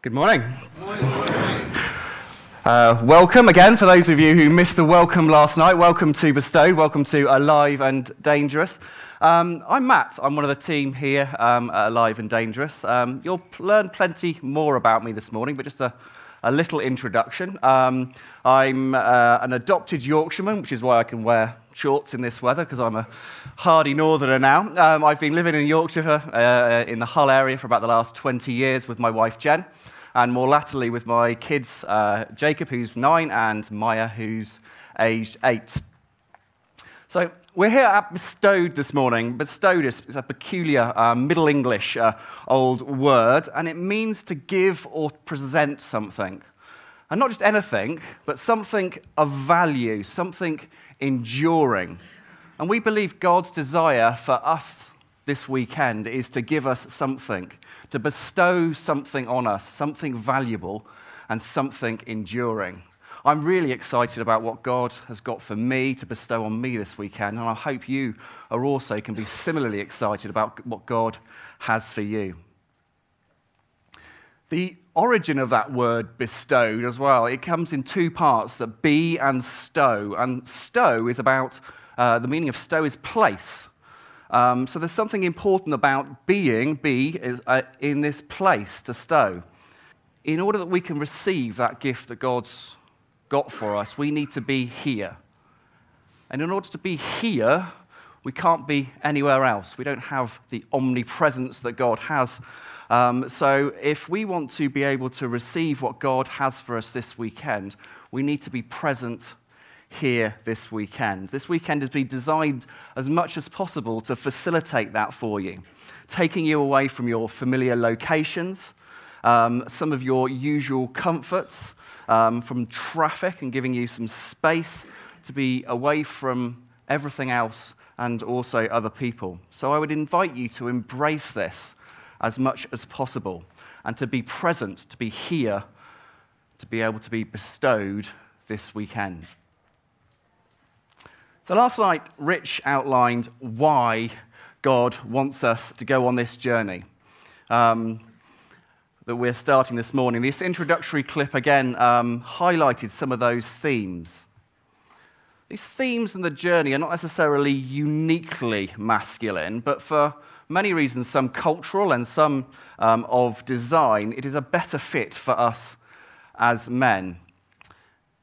Good morning. Uh, welcome again for those of you who missed the welcome last night. Welcome to Bestowed. Welcome to Alive and Dangerous. Um, I'm Matt. I'm one of the team here um, Alive and Dangerous. Um, you'll learn plenty more about me this morning, but just a, a little introduction. Um, I'm uh, an adopted Yorkshireman, which is why I can wear shorts in this weather because I'm a hardy northerner now. Um, I've been living in Yorkshire uh, in the Hull area for about the last 20 years with my wife Jen, and more latterly with my kids uh, Jacob, who's nine, and Maya, who's aged eight. So we're here at bestowed this morning. Bestowed is a peculiar uh, Middle English uh, old word, and it means to give or present something. And not just anything, but something of value, something enduring. And we believe God's desire for us this weekend is to give us something, to bestow something on us, something valuable and something enduring. I'm really excited about what God has got for me to bestow on me this weekend, and I hope you are also can be similarly excited about what God has for you. The origin of that word bestowed as well, it comes in two parts, the be and stow. And stow is about, uh, the meaning of stow is place. Um, so there's something important about being, be, is, uh, in this place to stow. In order that we can receive that gift that God's got for us, we need to be here. And in order to be here, we can't be anywhere else. We don't have the omnipresence that God has um, so, if we want to be able to receive what God has for us this weekend, we need to be present here this weekend. This weekend has been designed as much as possible to facilitate that for you, taking you away from your familiar locations, um, some of your usual comforts, um, from traffic, and giving you some space to be away from everything else and also other people. So I would invite you to embrace this as much as possible and to be present, to be here, to be able to be bestowed this weekend. So last night, Rich outlined why God wants us to go on this journey um, that we're starting this morning. This introductory clip again um, highlighted some of those themes. These themes and the journey are not necessarily uniquely masculine, but for many reasons, some cultural and some um, of design, it is a better fit for us as men.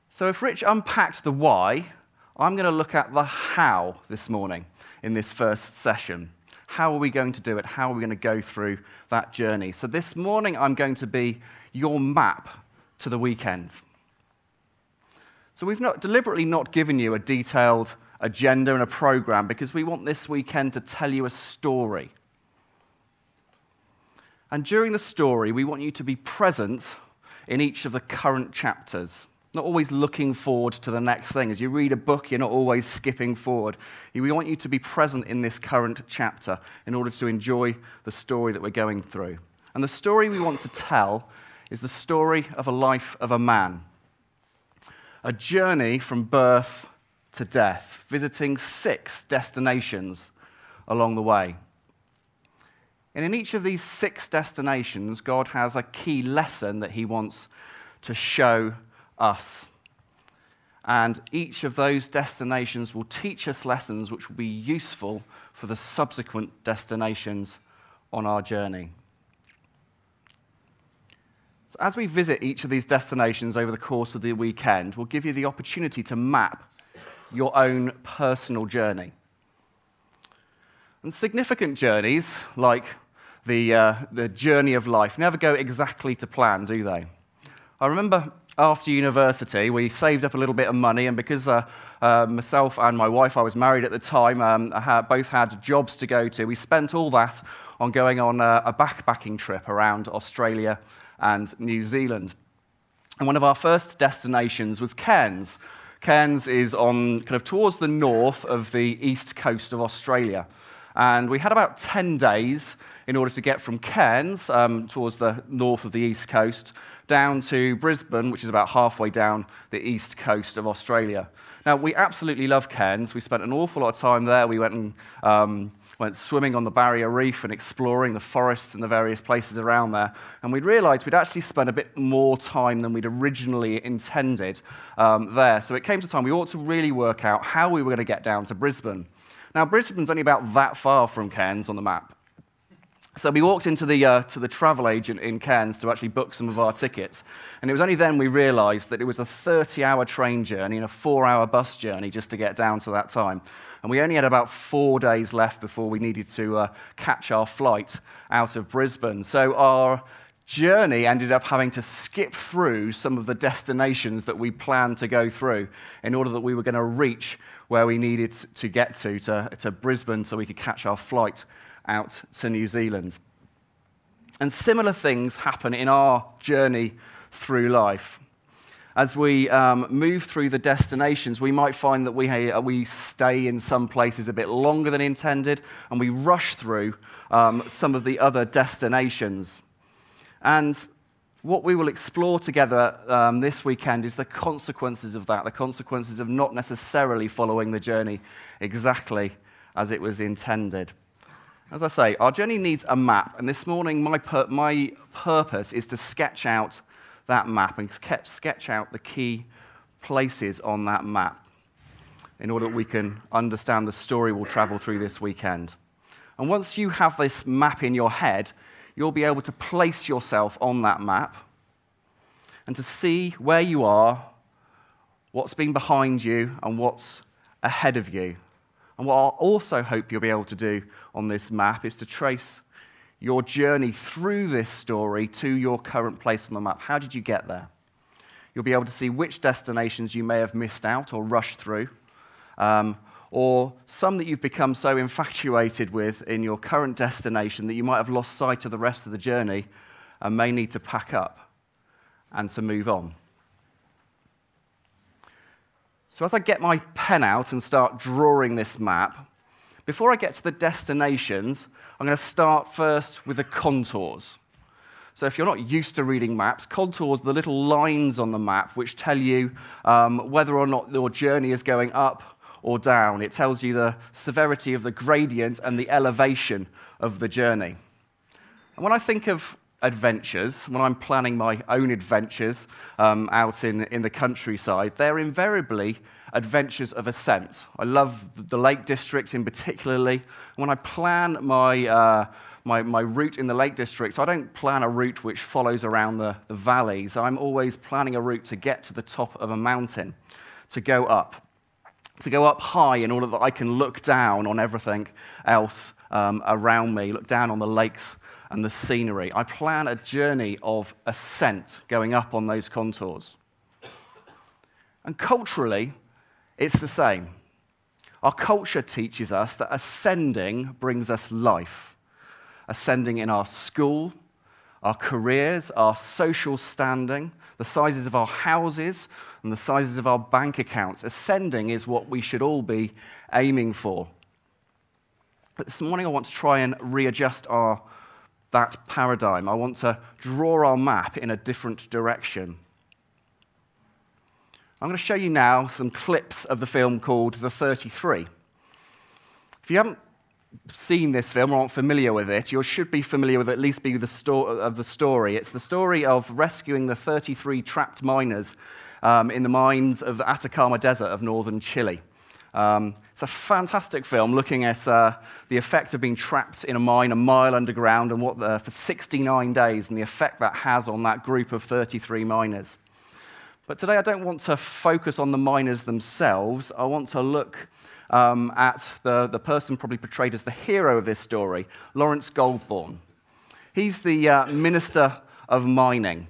So, if Rich unpacked the why, I'm going to look at the how this morning in this first session. How are we going to do it? How are we going to go through that journey? So, this morning, I'm going to be your map to the weekend. So, we've not, deliberately not given you a detailed agenda and a program because we want this weekend to tell you a story. And during the story, we want you to be present in each of the current chapters, not always looking forward to the next thing. As you read a book, you're not always skipping forward. We want you to be present in this current chapter in order to enjoy the story that we're going through. And the story we want to tell is the story of a life of a man, a journey from birth to death, visiting six destinations along the way. And in each of these six destinations, God has a key lesson that He wants to show us. And each of those destinations will teach us lessons which will be useful for the subsequent destinations on our journey. So, as we visit each of these destinations over the course of the weekend, we'll give you the opportunity to map your own personal journey. And significant journeys, like the, uh, the journey of life, never go exactly to plan, do they? I remember after university, we saved up a little bit of money, and because uh, uh, myself and my wife, I was married at the time, um, had, both had jobs to go to, we spent all that on going on a, a backpacking trip around Australia and New Zealand. And one of our first destinations was Cairns, Cairns is on kind of towards the north of the east coast of Australia. And we had about 10 days in order to get from Cairns um, towards the north of the east coast down to Brisbane, which is about halfway down the east coast of Australia. Now, we absolutely love Cairns. We spent an awful lot of time there. We went and um, went swimming on the barrier reef and exploring the forests and the various places around there. And we realized we'd actually spent a bit more time than we'd originally intended um, there. So it came to time we ought to really work out how we were going to get down to Brisbane. Now, Brisbane's only about that far from Cairns on the map. So we walked into the, uh, to the travel agent in Cairns to actually book some of our tickets. And it was only then we realized that it was a 30 hour train journey and a four hour bus journey just to get down to that time. And we only had about four days left before we needed to uh, catch our flight out of Brisbane. So our journey ended up having to skip through some of the destinations that we planned to go through in order that we were going to reach where we needed to get to, to, to Brisbane, so we could catch our flight out to New Zealand. And similar things happen in our journey through life as we um, move through the destinations, we might find that we, uh, we stay in some places a bit longer than intended, and we rush through um, some of the other destinations. And what we will explore together um, this weekend is the consequences of that, the consequences of not necessarily following the journey exactly as it was intended. As I say, our journey needs a map, and this morning my, pur- my purpose is to sketch out that map and sketch out the key places on that map in order that we can understand the story we'll travel through this weekend. And once you have this map in your head, you'll be able to place yourself on that map and to see where you are, what's been behind you, and what's ahead of you. And what I'll also hope you'll be able to do on this map is to trace your journey through this story to your current place on the map. How did you get there? You'll be able to see which destinations you may have missed out or rushed through, um, or some that you've become so infatuated with in your current destination that you might have lost sight of the rest of the journey and may need to pack up and to move on. So, as I get my pen out and start drawing this map, before I get to the destinations, I'm going to start first with the contours. So, if you're not used to reading maps, contours are the little lines on the map which tell you um, whether or not your journey is going up or down. It tells you the severity of the gradient and the elevation of the journey. And when I think of adventures, when I'm planning my own adventures um, out in, in the countryside, they're invariably adventures of ascent. I love the Lake District in particularly. When I plan my, uh, my, my route in the Lake District, I don't plan a route which follows around the, the valleys. I'm always planning a route to get to the top of a mountain, to go up. To go up high in order that I can look down on everything else um, around me, look down on the lakes and the scenery. I plan a journey of ascent going up on those contours. And culturally, it's the same. Our culture teaches us that ascending brings us life. Ascending in our school, our careers, our social standing, the sizes of our houses, and the sizes of our bank accounts. Ascending is what we should all be aiming for. But this morning, I want to try and readjust our, that paradigm. I want to draw our map in a different direction. I'm going to show you now some clips of the film called The 33. If you haven't seen this film or aren't familiar with it, you should be familiar with at least be the sto- of the story. It's the story of rescuing the 33 trapped miners um, in the mines of the Atacama Desert of northern Chile. Um, it's a fantastic film looking at uh, the effect of being trapped in a mine a mile underground and what the, for 69 days and the effect that has on that group of 33 miners. But today I don't want to focus on the miners themselves. I want to look um, at the, the person probably portrayed as the hero of this story, Laurence Golborne. He's the uh, minister of mining.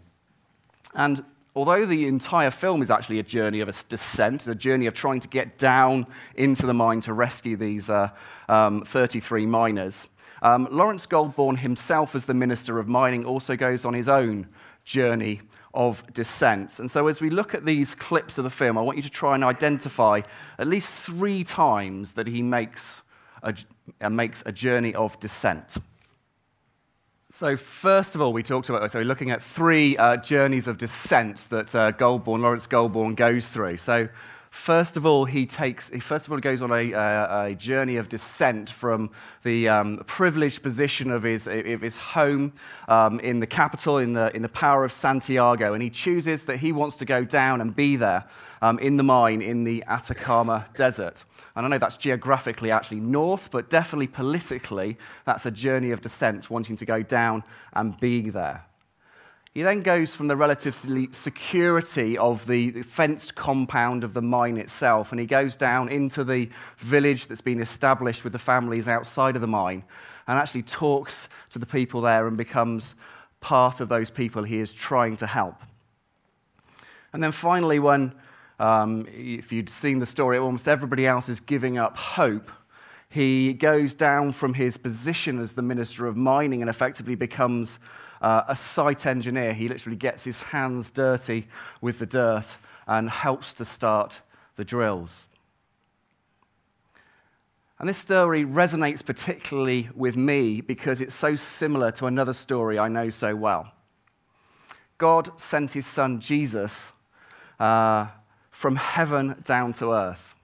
And although the entire film is actually a journey of a descent, a journey of trying to get down into the mine to rescue these uh, um, 33 miners, um, Laurence Golborne himself, as the Minister of Mining, also goes on his own journey of descent. And so, as we look at these clips of the film, I want you to try and identify at least three times that he makes a, and makes a journey of descent. So, first of all, we talked about, so we're looking at three uh, journeys of descent that uh, Golborne, Laurence Golborne goes through. So, First of all, he takes, first of all goes on a, a, a journey of descent from the um, privileged position of his, of his home um, in the capital, in the, in the power of Santiago, and he chooses that he wants to go down and be there um, in the mine in the Atacama Desert. And I know that's geographically actually north, but definitely politically, that's a journey of descent, wanting to go down and be there. He then goes from the relative security of the fenced compound of the mine itself, and he goes down into the village that's been established with the families outside of the mine, and actually talks to the people there and becomes part of those people he is trying to help. And then finally, when, um, if you'd seen the story, almost everybody else is giving up hope, he goes down from his position as the Minister of Mining and effectively becomes uh, a site engineer. He literally gets his hands dirty with the dirt and helps to start the drills. And this story resonates particularly with me because it's so similar to another story I know so well. God sent his son Jesus uh, from heaven down to earth.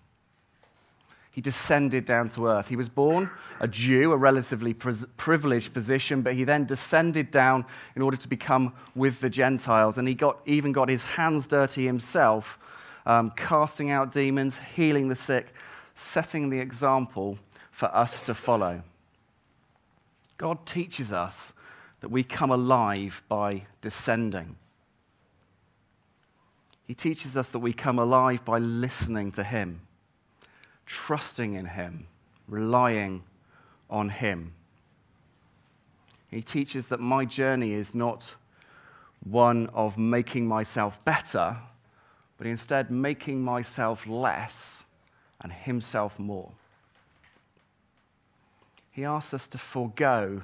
He descended down to earth. He was born a Jew, a relatively privileged position, but he then descended down in order to become with the Gentiles. And he got, even got his hands dirty himself, um, casting out demons, healing the sick, setting the example for us to follow. God teaches us that we come alive by descending. He teaches us that we come alive by listening to Him trusting in Him, relying on Him. He teaches that my journey is not one of making myself better, but instead making myself less and Himself more. He asks us to forego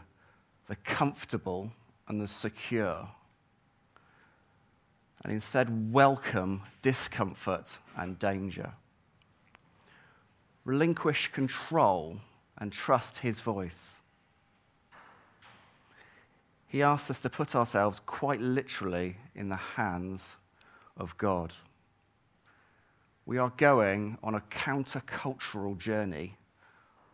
the comfortable and the secure and instead welcome discomfort and danger relinquish control and trust his voice. He asks us to put ourselves quite literally in the hands of God. We are going on a countercultural journey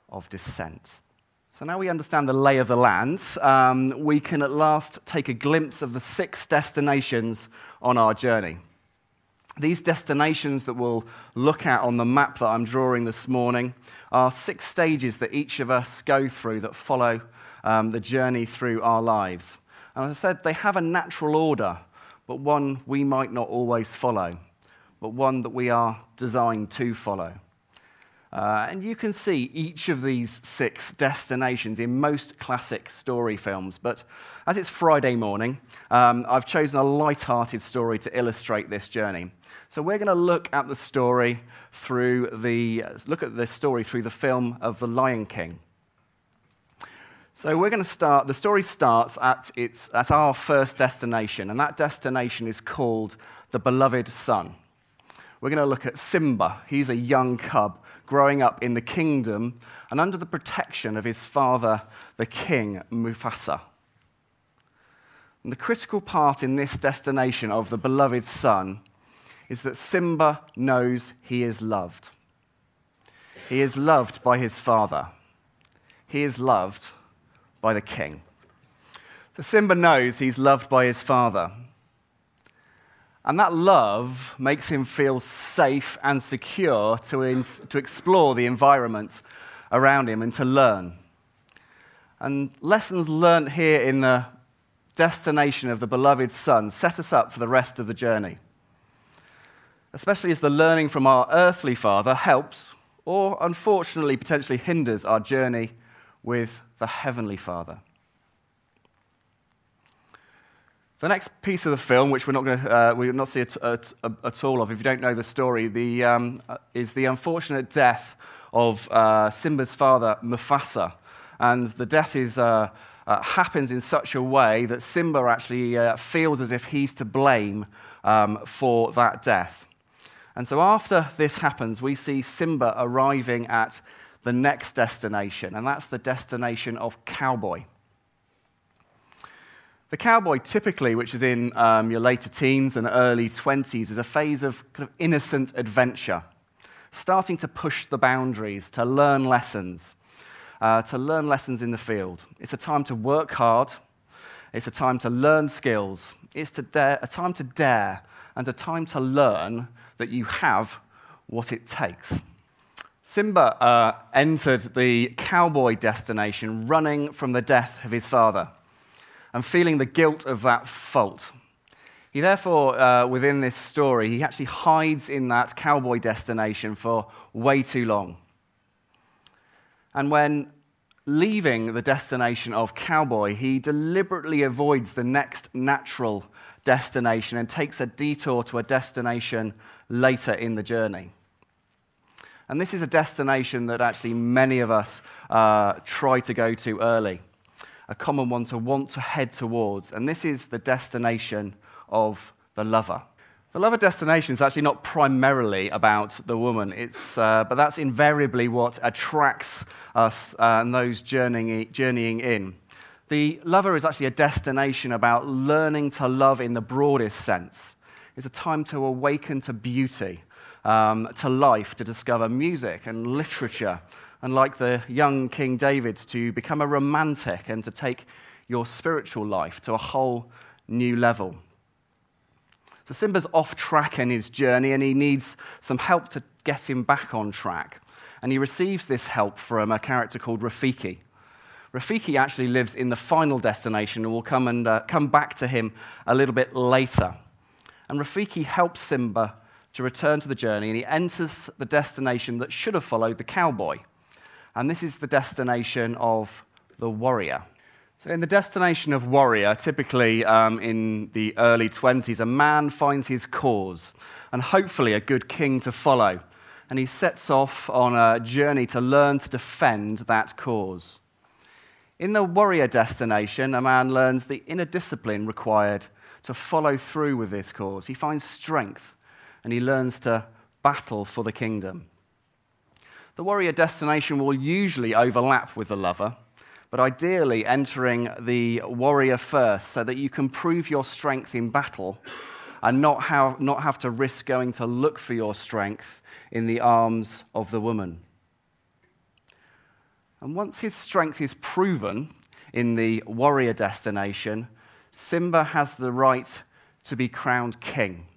of descent. So now we understand the lay of the land, um, we can at last take a glimpse of the six destinations on our journey. These destinations that we'll look at on the map that I'm drawing this morning are six stages that each of us go through that follow um, the journey through our lives. And as I said, they have a natural order, but one we might not always follow, but one that we are designed to follow. Uh, and you can see each of these six destinations in most classic story films. But as it's Friday morning, um, I've chosen a light-hearted story to illustrate this journey. So we're going to look at the story through the look at the story through the film of The Lion King. So we're going to start. The story starts at its at our first destination, and that destination is called the Beloved Son. We're going to look at Simba. He's a young cub growing up in the kingdom and under the protection of his father, the king Mufasa. And the critical part in this destination of the beloved son is that Simba knows he is loved. He is loved by his father. He is loved by the king. So Simba knows he's loved by his father. And that love makes him feel safe and secure to, ins- to explore the environment around him and to learn. And lessons learnt here in the destination of the beloved Son set us up for the rest of the journey especially as the learning from our earthly father helps, or unfortunately potentially hinders, our journey with the heavenly father. The next piece of the film, which we're not going to uh, we'll not see at, at, at, all of, if you don't know the story, the, um, uh, is the unfortunate death of uh, Simba's father, Mufasa. And the death is, uh, uh happens in such a way that Simba actually uh, feels as if he's to blame um, for that death. And so after this happens, we see Simba arriving at the next destination, and that's the destination of cowboy. The cowboy, typically, which is in um, your later teens and early 20s, is a phase of kind of innocent adventure, starting to push the boundaries, to learn lessons, uh, to learn lessons in the field. It's a time to work hard, it's a time to learn skills, it's dare, a time to dare, and a time to learn that you have what it takes. Simba uh, entered the cowboy destination running from the death of his father and feeling the guilt of that fault. He therefore, uh, within this story, he actually hides in that cowboy destination for way too long. And when leaving the destination of cowboy, he deliberately avoids the next natural destination and takes a detour to a destination later in the journey. And this is a destination that actually many of us uh, try to go to early a common one to want to head towards, and this is the destination of the lover. The lover destination is actually not primarily about the woman, it's, uh, but that's invariably what attracts us uh, and those journeying, journeying in. The lover is actually a destination about learning to love in the broadest sense. It's a time to awaken to beauty, um, to life, to discover music and literature and like the young King David, to become a romantic and to take your spiritual life to a whole new level. So Simba's off track in his journey and he needs some help to get him back on track. And he receives this help from a character called Rafiki. Rafiki actually lives in the final destination and will come, and, uh, come back to him a little bit later. And Rafiki helps Simba to return to the journey and he enters the destination that should have followed the cowboy and this is the destination of the warrior. So, in the destination of warrior, typically um, in the early 20s, a man finds his cause and hopefully a good king to follow. And he sets off on a journey to learn to defend that cause. In the warrior destination, a man learns the inner discipline required to follow through with this cause. He finds strength and he learns to battle for the kingdom. The warrior destination will usually overlap with the lover, but ideally entering the warrior first so that you can prove your strength in battle and not have, not have to risk going to look for your strength in the arms of the woman. And once his strength is proven in the warrior destination, Simba has the right to be crowned king.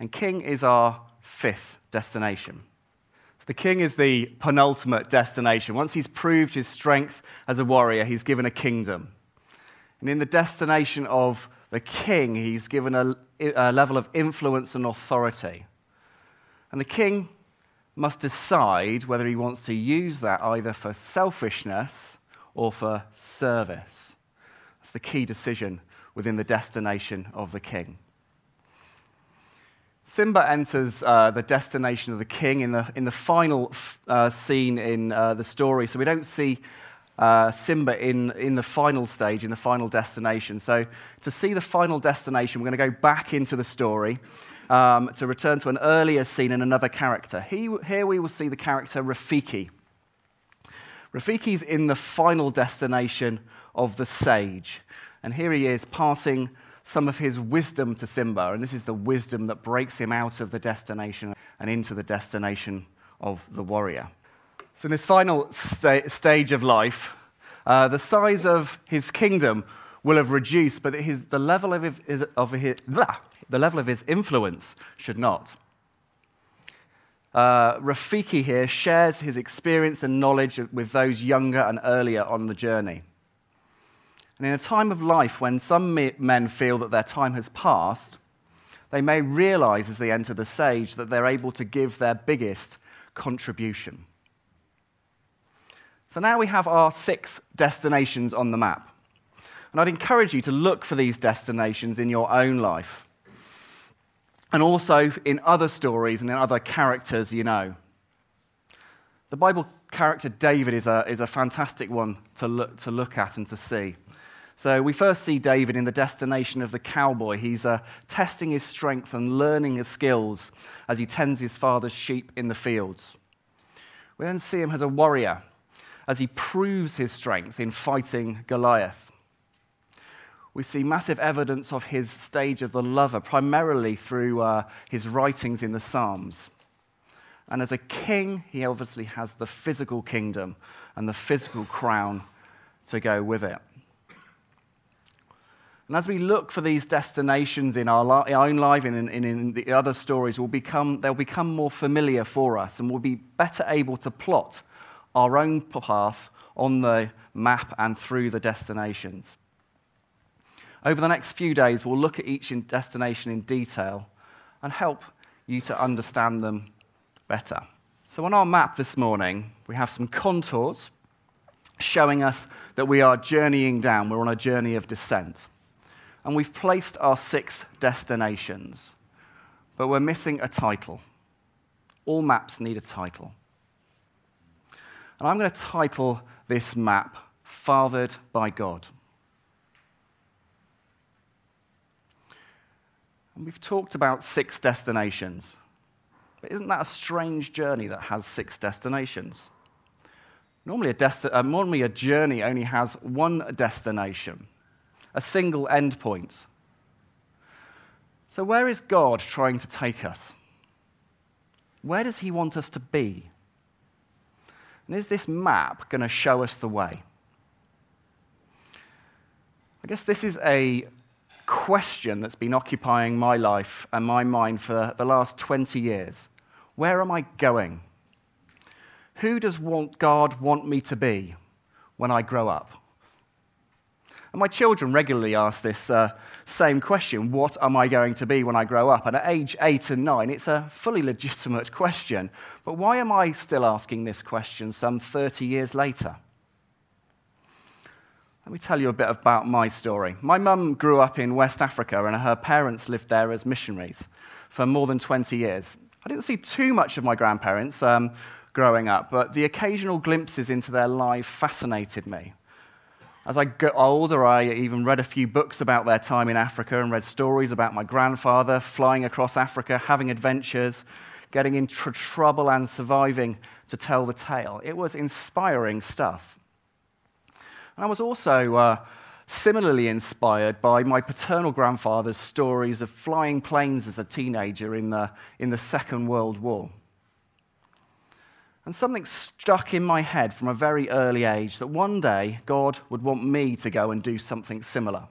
And king is our fifth destination. The king is the penultimate destination. Once he's proved his strength as a warrior, he's given a kingdom. And in the destination of the king, he's given a, a level of influence and authority. And the king must decide whether he wants to use that either for selfishness or for service. That's the key decision within the destination of the king. Simba enters uh, the destination of the king in the, in the final uh, scene in uh, the story. So we don't see uh, Simba in, in the final stage, in the final destination. So to see the final destination, we're going to go back into the story um, to return to an earlier scene in another character. He, here we will see the character Rafiki. Rafiki's in the final destination of the sage. And here he is passing some of his wisdom to Simba, and this is the wisdom that breaks him out of the destination and into the destination of the warrior. So, in this final sta- stage of life, uh, the size of his kingdom will have reduced, but his, the, level of his, of his, blah, the level of his influence should not. Uh, Rafiki here shares his experience and knowledge with those younger and earlier on the journey. And in a time of life when some men feel that their time has passed, they may realize as they enter the sage that they're able to give their biggest contribution. So now we have our six destinations on the map. And I'd encourage you to look for these destinations in your own life. And also in other stories and in other characters you know. The Bible character David is a, is a fantastic one to look, to look at and to see. So we first see David in the destination of the cowboy. He's uh, testing his strength and learning his skills as he tends his father's sheep in the fields. We then see him as a warrior as he proves his strength in fighting Goliath. We see massive evidence of his stage of the lover, primarily through uh, his writings in the Psalms. And as a king, he obviously has the physical kingdom and the physical crown to go with it. And as we look for these destinations in our, li- our own life and in, in, in, the other stories, will become, they'll become more familiar for us and we'll be better able to plot our own path on the map and through the destinations. Over the next few days, we'll look at each destination in detail and help you to understand them better. So, on our map this morning, we have some contours showing us that we are journeying down, we're on a journey of descent. And we've placed our six destinations, but we're missing a title. All maps need a title. And I'm going to title this map Fathered by God. And we've talked about six destinations. But isn't that a strange journey that has six destinations? Normally a, desti- uh, normally, a journey only has one destination, a single endpoint. So, where is God trying to take us? Where does He want us to be? And is this map going to show us the way? I guess this is a question that's been occupying my life and my mind for the last 20 years. Where am I going? Who does want God want me to be when I grow up? And my children regularly ask this uh, same question What am I going to be when I grow up? And at age eight and nine, it's a fully legitimate question. But why am I still asking this question some 30 years later? Let me tell you a bit about my story. My mum grew up in West Africa, and her parents lived there as missionaries for more than 20 years. I didn't see too much of my grandparents um, growing up, but the occasional glimpses into their life fascinated me. As I got older, I even read a few books about their time in Africa and read stories about my grandfather flying across Africa, having adventures, getting into trouble, and surviving to tell the tale. It was inspiring stuff. And I was also uh, similarly inspired by my paternal grandfather's stories of flying planes as a teenager in the, in the Second World War. And something stuck in my head from a very early age that one day God would want me to go and do something similar.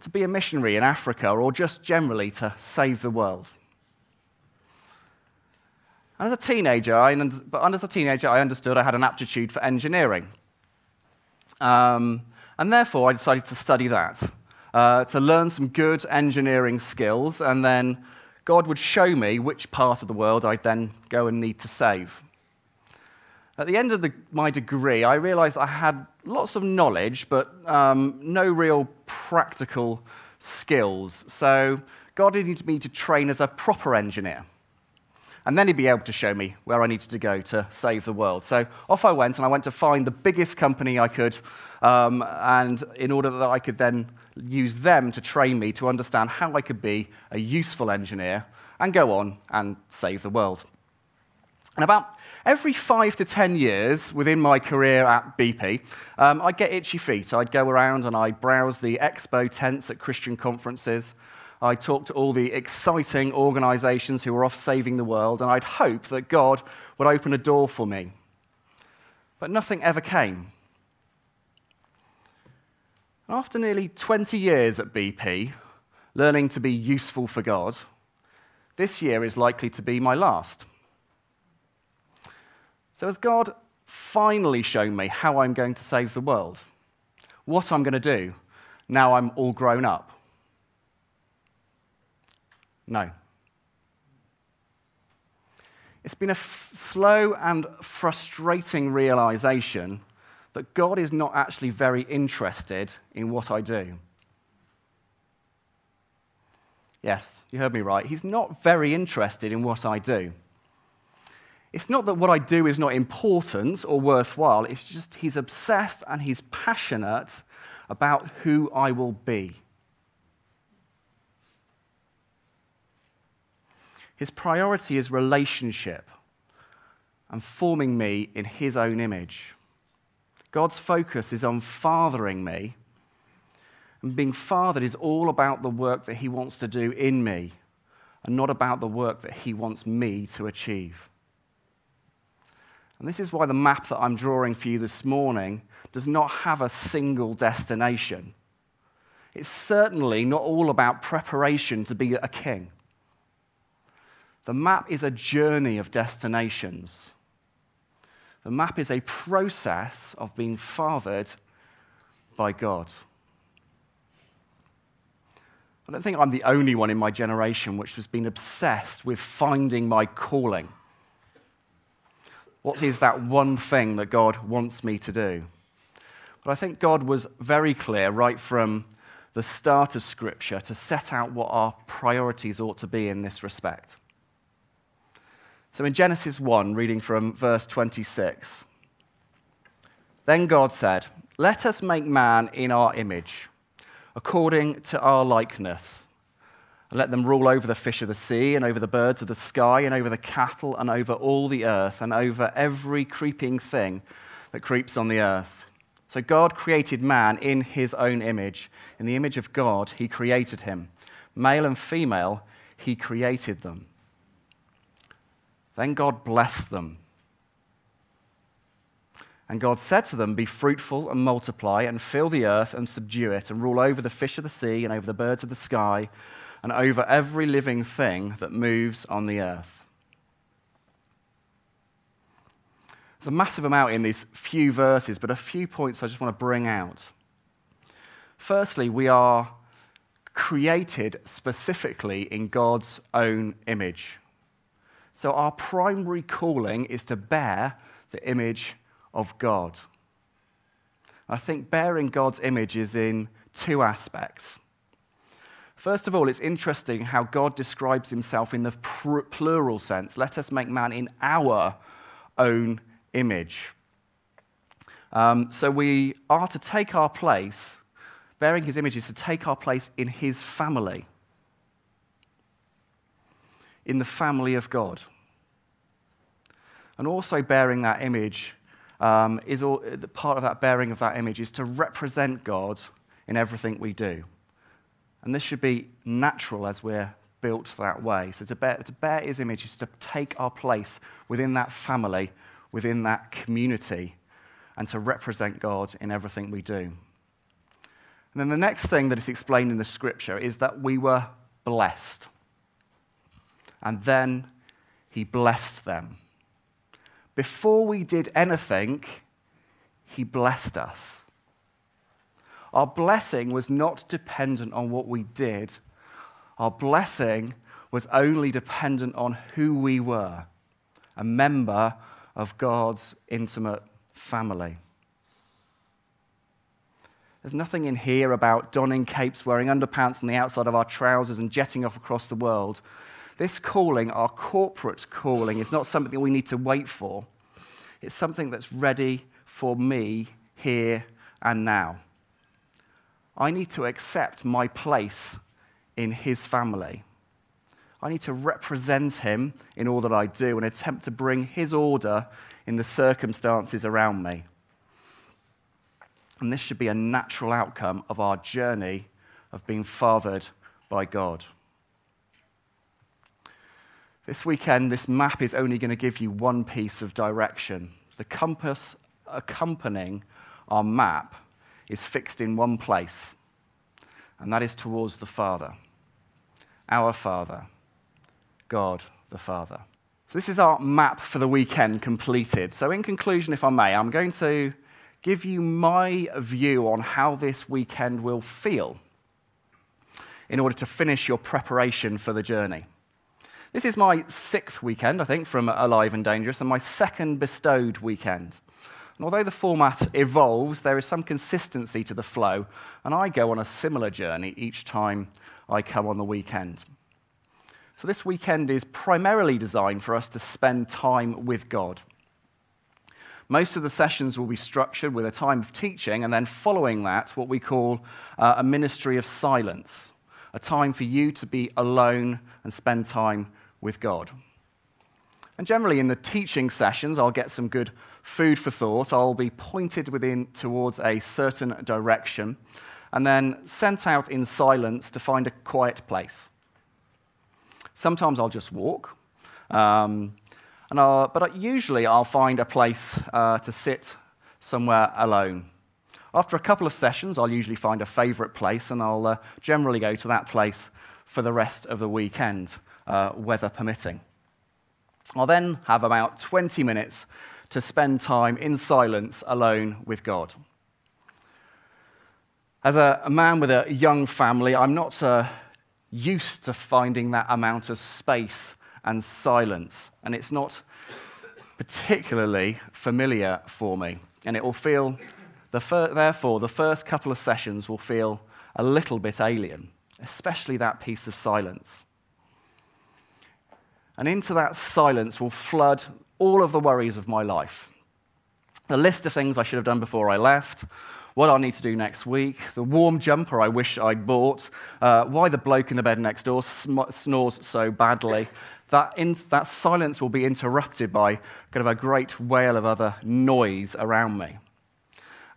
To be a missionary in Africa or just generally to save the world. And as a teenager, I, but as a teenager, I understood I had an aptitude for engineering. Um, and therefore, I decided to study that, uh, to learn some good engineering skills, and then God would show me which part of the world I'd then go and need to save. At the end of the, my degree, I realized I had lots of knowledge, but um, no real practical skills. So God needed me to train as a proper engineer. And then he'd be able to show me where I needed to go to save the world. So off I went, and I went to find the biggest company I could, um, and in order that I could then use them to train me to understand how I could be a useful engineer and go on and save the world. And about every five to 10 years within my career at BP, um, I'd get itchy feet. I'd go around and I'd browse the expo tents at Christian conferences. I'd talk to all the exciting organizations who were off saving the world, and I'd hope that God would open a door for me. But nothing ever came. After nearly 20 years at BP, learning to be useful for God, this year is likely to be my last. So, has God finally shown me how I'm going to save the world? What I'm going to do now I'm all grown up? No. It's been a f- slow and frustrating realization that God is not actually very interested in what I do. Yes, you heard me right. He's not very interested in what I do. It's not that what I do is not important or worthwhile, it's just he's obsessed and he's passionate about who I will be. His priority is relationship, and forming me in his own image. God's focus is on fathering me. And being fathered is all about the work that he wants to do in me and not about the work that he wants me to achieve. And this is why the map that I'm drawing for you this morning does not have a single destination. It's certainly not all about preparation to be a king. The map is a journey of destinations. The map is a process of being fathered by God. I don't think I'm the only one in my generation which has been obsessed with finding my calling. What is that one thing that God wants me to do? But I think God was very clear right from the start of Scripture to set out what our priorities ought to be in this respect. So in Genesis 1, reading from verse 26, then God said, Let us make man in our image, according to our likeness, and let them rule over the fish of the sea, and over the birds of the sky, and over the cattle, and over all the earth, and over every creeping thing that creeps on the earth. So God created man in his own image. In the image of God, he created him. Male and female, he created them. Then God blessed them. And God said to them, Be fruitful and multiply, and fill the earth and subdue it, and rule over the fish of the sea, and over the birds of the sky, and over every living thing that moves on the earth. There's a massive amount in these few verses, but a few points I just want to bring out. Firstly, we are created specifically in God's own image. So our primary calling is to bear the image of God. I think bearing God's image is in two aspects. First of all, it's interesting how God describes himself in the plural sense. Let us make man in our own image. Um, so we are to take our place, bearing his image is to take our place in his family, in the family of God. And also bearing that image um, is all, part of that bearing of that image is to represent God in everything we do. And this should be natural as we're built that way. So to bear, to bear his image is to take our place within that family within that community and to represent God in everything we do. And then the next thing that is explained in the scripture is that we were blessed. And then he blessed them. Before we did anything, he blessed us. Our blessing was not dependent on what we did, our blessing was only dependent on who we were a member of God's intimate family. There's nothing in here about donning capes, wearing underpants on the outside of our trousers, and jetting off across the world. This calling, our corporate calling, is not something we need to wait for. It's something that's ready for me here and now. I need to accept my place in his family. I need to represent him in all that I do and attempt to bring his order in the circumstances around me. And this should be a natural outcome of our journey of being fathered by God. This weekend, this map is only going to give you one piece of direction. The compass accompanying our map is fixed in one place, and that is towards the Father, our Father God the Father. So, this is our map for the weekend completed. So, in conclusion, if I may, I'm going to give you my view on how this weekend will feel in order to finish your preparation for the journey. This is my sixth weekend, I think, from Alive and Dangerous, and my second bestowed weekend. And although the format evolves, there is some consistency to the flow, and I go on a similar journey each time I come on the weekend. So, this weekend is primarily designed for us to spend time with God. Most of the sessions will be structured with a time of teaching, and then following that, what we call uh, a ministry of silence, a time for you to be alone and spend time with God. And generally, in the teaching sessions, I'll get some good food for thought. I'll be pointed within towards a certain direction and then sent out in silence to find a quiet place. Sometimes I'll just walk, um, and I'll, but usually I'll find a place uh, to sit somewhere alone. After a couple of sessions, I'll usually find a favourite place, and I'll uh, generally go to that place for the rest of the weekend, uh, weather permitting. I'll then have about 20 minutes to spend time in silence alone with God. As a, man with a young family, I'm not uh, used to finding that amount of space and silence, and it's not particularly familiar for me. And it will feel, the fir- therefore, the first couple of sessions will feel a little bit alien, especially that piece of silence. And into that silence will flood all of the worries of my life. The list of things I should have done before I left, what I'll need to do next week, the warm jumper I wish I'd bought, uh, why the bloke in the bed next door sm- snores so badly. That, in, that silence will be interrupted by kind of a great wail of other noise around me.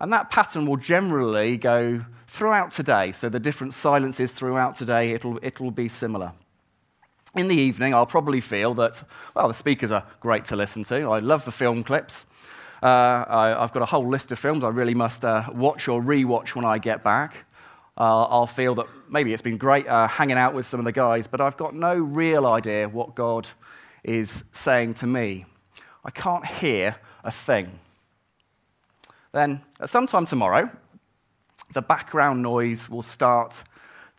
And that pattern will generally go throughout today. So the different silences throughout today, it'll, it'll be similar. In the evening, I'll probably feel that, well, the speakers are great to listen to. I love the film clips. Uh, I, have got a whole list of films I really must uh, watch or re-watch when I get back. Uh, I'll feel that maybe it's been great uh, hanging out with some of the guys, but I've got no real idea what God is saying to me. I can't hear a thing. Then, at some time tomorrow, the background noise will start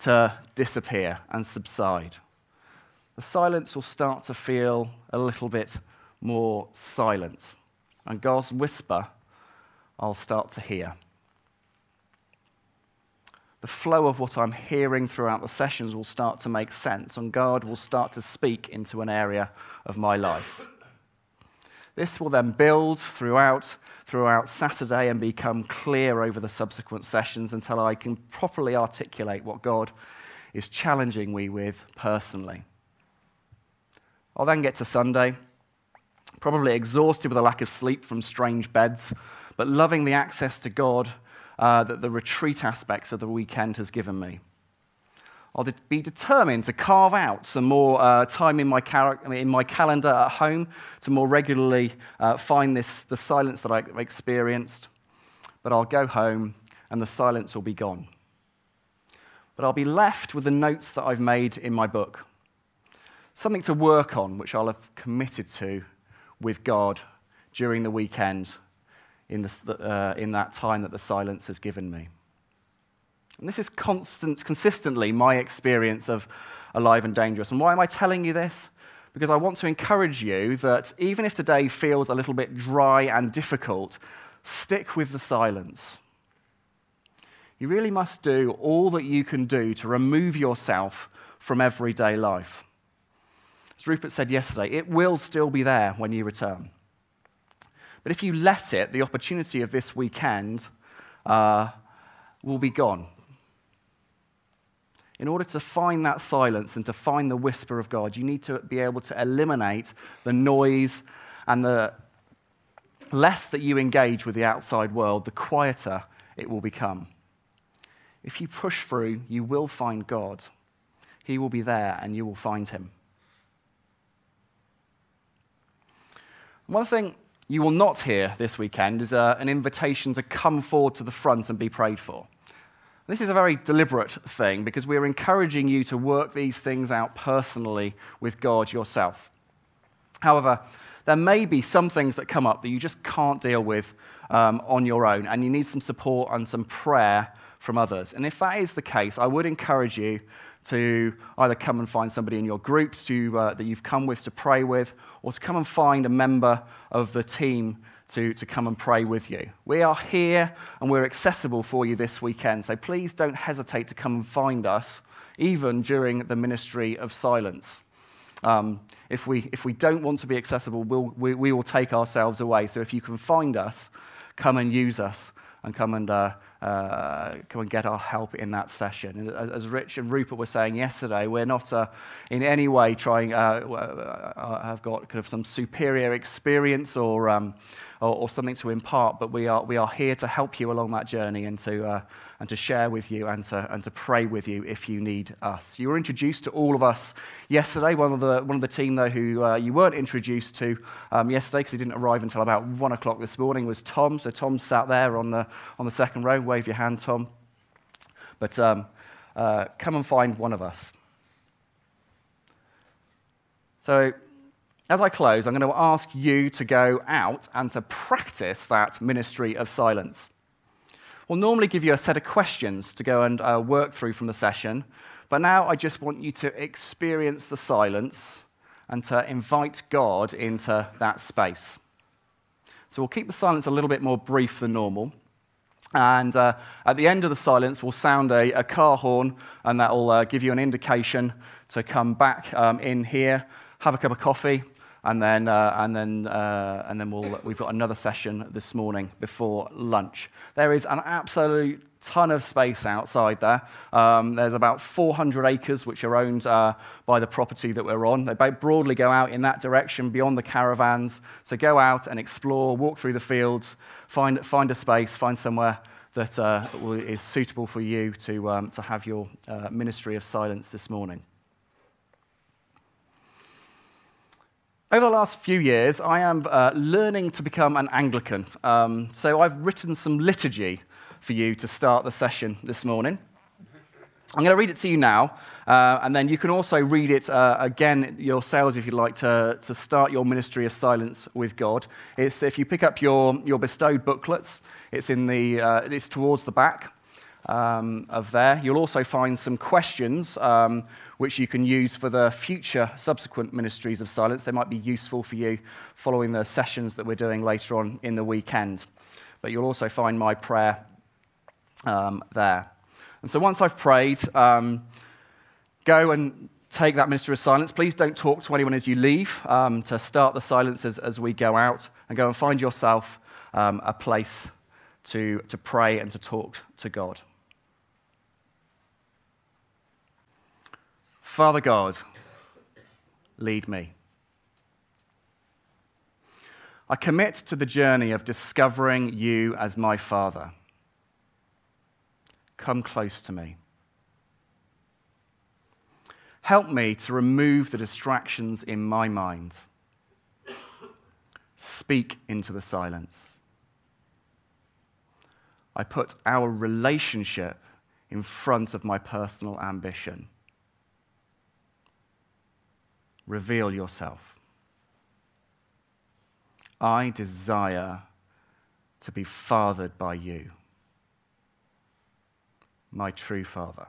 to disappear and subside the silence will start to feel a little bit more silent. And God's whisper, I'll start to hear. The flow of what I'm hearing throughout the sessions will start to make sense, and God will start to speak into an area of my life. This will then build throughout, throughout Saturday and become clear over the subsequent sessions until I can properly articulate what God is challenging me with personally. I'll then get to Sunday, probably exhausted with a lack of sleep from strange beds, but loving the access to God uh, that the retreat aspects of the weekend has given me. I'll be determined to carve out some more uh, time in my, in my, calendar at home to more regularly uh, find this, the silence that I've experienced. But I'll go home and the silence will be gone. But I'll be left with the notes that I've made in my book something to work on, which I'll have committed to with God during the weekend in, uh, in that time that the silence has given me. And this is constant, consistently my experience of Alive and Dangerous. And why am I telling you this? Because I want to encourage you that even if today feels a little bit dry and difficult, stick with the silence. You really must do all that you can do to remove yourself from everyday life. As Rupert said yesterday, it will still be there when you return. But if you let it, the opportunity of this weekend uh, will be gone. In order to find that silence and to find the whisper of God, you need to be able to eliminate the noise and the less that you engage with the outside world, the quieter it will become. If you push through, you will find God. He will be there and you will find him. One thing you will not hear this weekend is uh, an invitation to come forward to the front and be prayed for. This is a very deliberate thing because we're encouraging you to work these things out personally with God yourself. However, there may be some things that come up that you just can't deal with um, on your own, and you need some support and some prayer from others. And if that is the case, I would encourage you to either come and find somebody in your groups to, uh, that you've come with to pray with, or to come and find a member of the team to, to come and pray with you. We are here and we're accessible for you this weekend, so please don't hesitate to come and find us, even during the ministry of silence. Um, if, we, if we don't want to be accessible, we'll, we, we will take ourselves away. So if you can find us, come and use us and come and, uh, uh, come and get our help in that session. As Rich and Rupert were saying yesterday, we're not uh, in any way trying, uh, uh, have got kind of some superior experience or, um, or, or, something to impart, but we are, we are here to help you along that journey and to, uh, and to share with you and to, and to pray with you if you need us. You were introduced to all of us yesterday. One of the, one of the team, though, who uh, you weren't introduced to um, yesterday because he didn't arrive until about one o'clock this morning was Tom. So Tom sat there on the, on the second row wave your hand, Tom. But um, uh, come and find one of us. So, as I close, I'm going to ask you to go out and to practice that ministry of silence. We'll normally give you a set of questions to go and uh, work through from the session, but now I just want you to experience the silence and to invite God into that space. So we'll keep the silence a little bit more brief than normal. And uh, at the end of the silence, we'll sound a, a car horn, and that will uh, give you an indication to come back um, in here, have a cup of coffee, and then, uh, and then, uh, and then we'll, we've got another session this morning before lunch. There is an absolute ton of space outside there. Um, there's about 400 acres which are owned uh, by the property that we're on. They broadly go out in that direction beyond the caravans. So go out and explore, walk through the fields, find, find a space, find somewhere that uh, is suitable for you to, um, to have your uh, ministry of silence this morning. Over the last few years, I am uh, learning to become an Anglican. Um, so I've written some liturgy for you to start the session this morning. I'm going to read it to you now, uh, and then you can also read it uh, again yourselves if you'd like to, to start your ministry of silence with God. It's if you pick up your, your bestowed booklets, it's, in the, uh, it's towards the back um, of there. You'll also find some questions um, which you can use for the future subsequent ministries of silence. They might be useful for you following the sessions that we're doing later on in the weekend. But you'll also find my prayer um, there. And so once I've prayed, um, go and take that ministry of silence. Please don't talk to anyone as you leave um, to start the silence as, as, we go out and go and find yourself um, a place to, to pray and to talk to God. Father God, lead me. I commit to the journey of discovering you as my Father. Come close to me. Help me to remove the distractions in my mind. Speak into the silence. I put our relationship in front of my personal ambition. Reveal yourself. I desire to be fathered by you my true Father.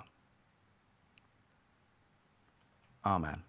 Amen.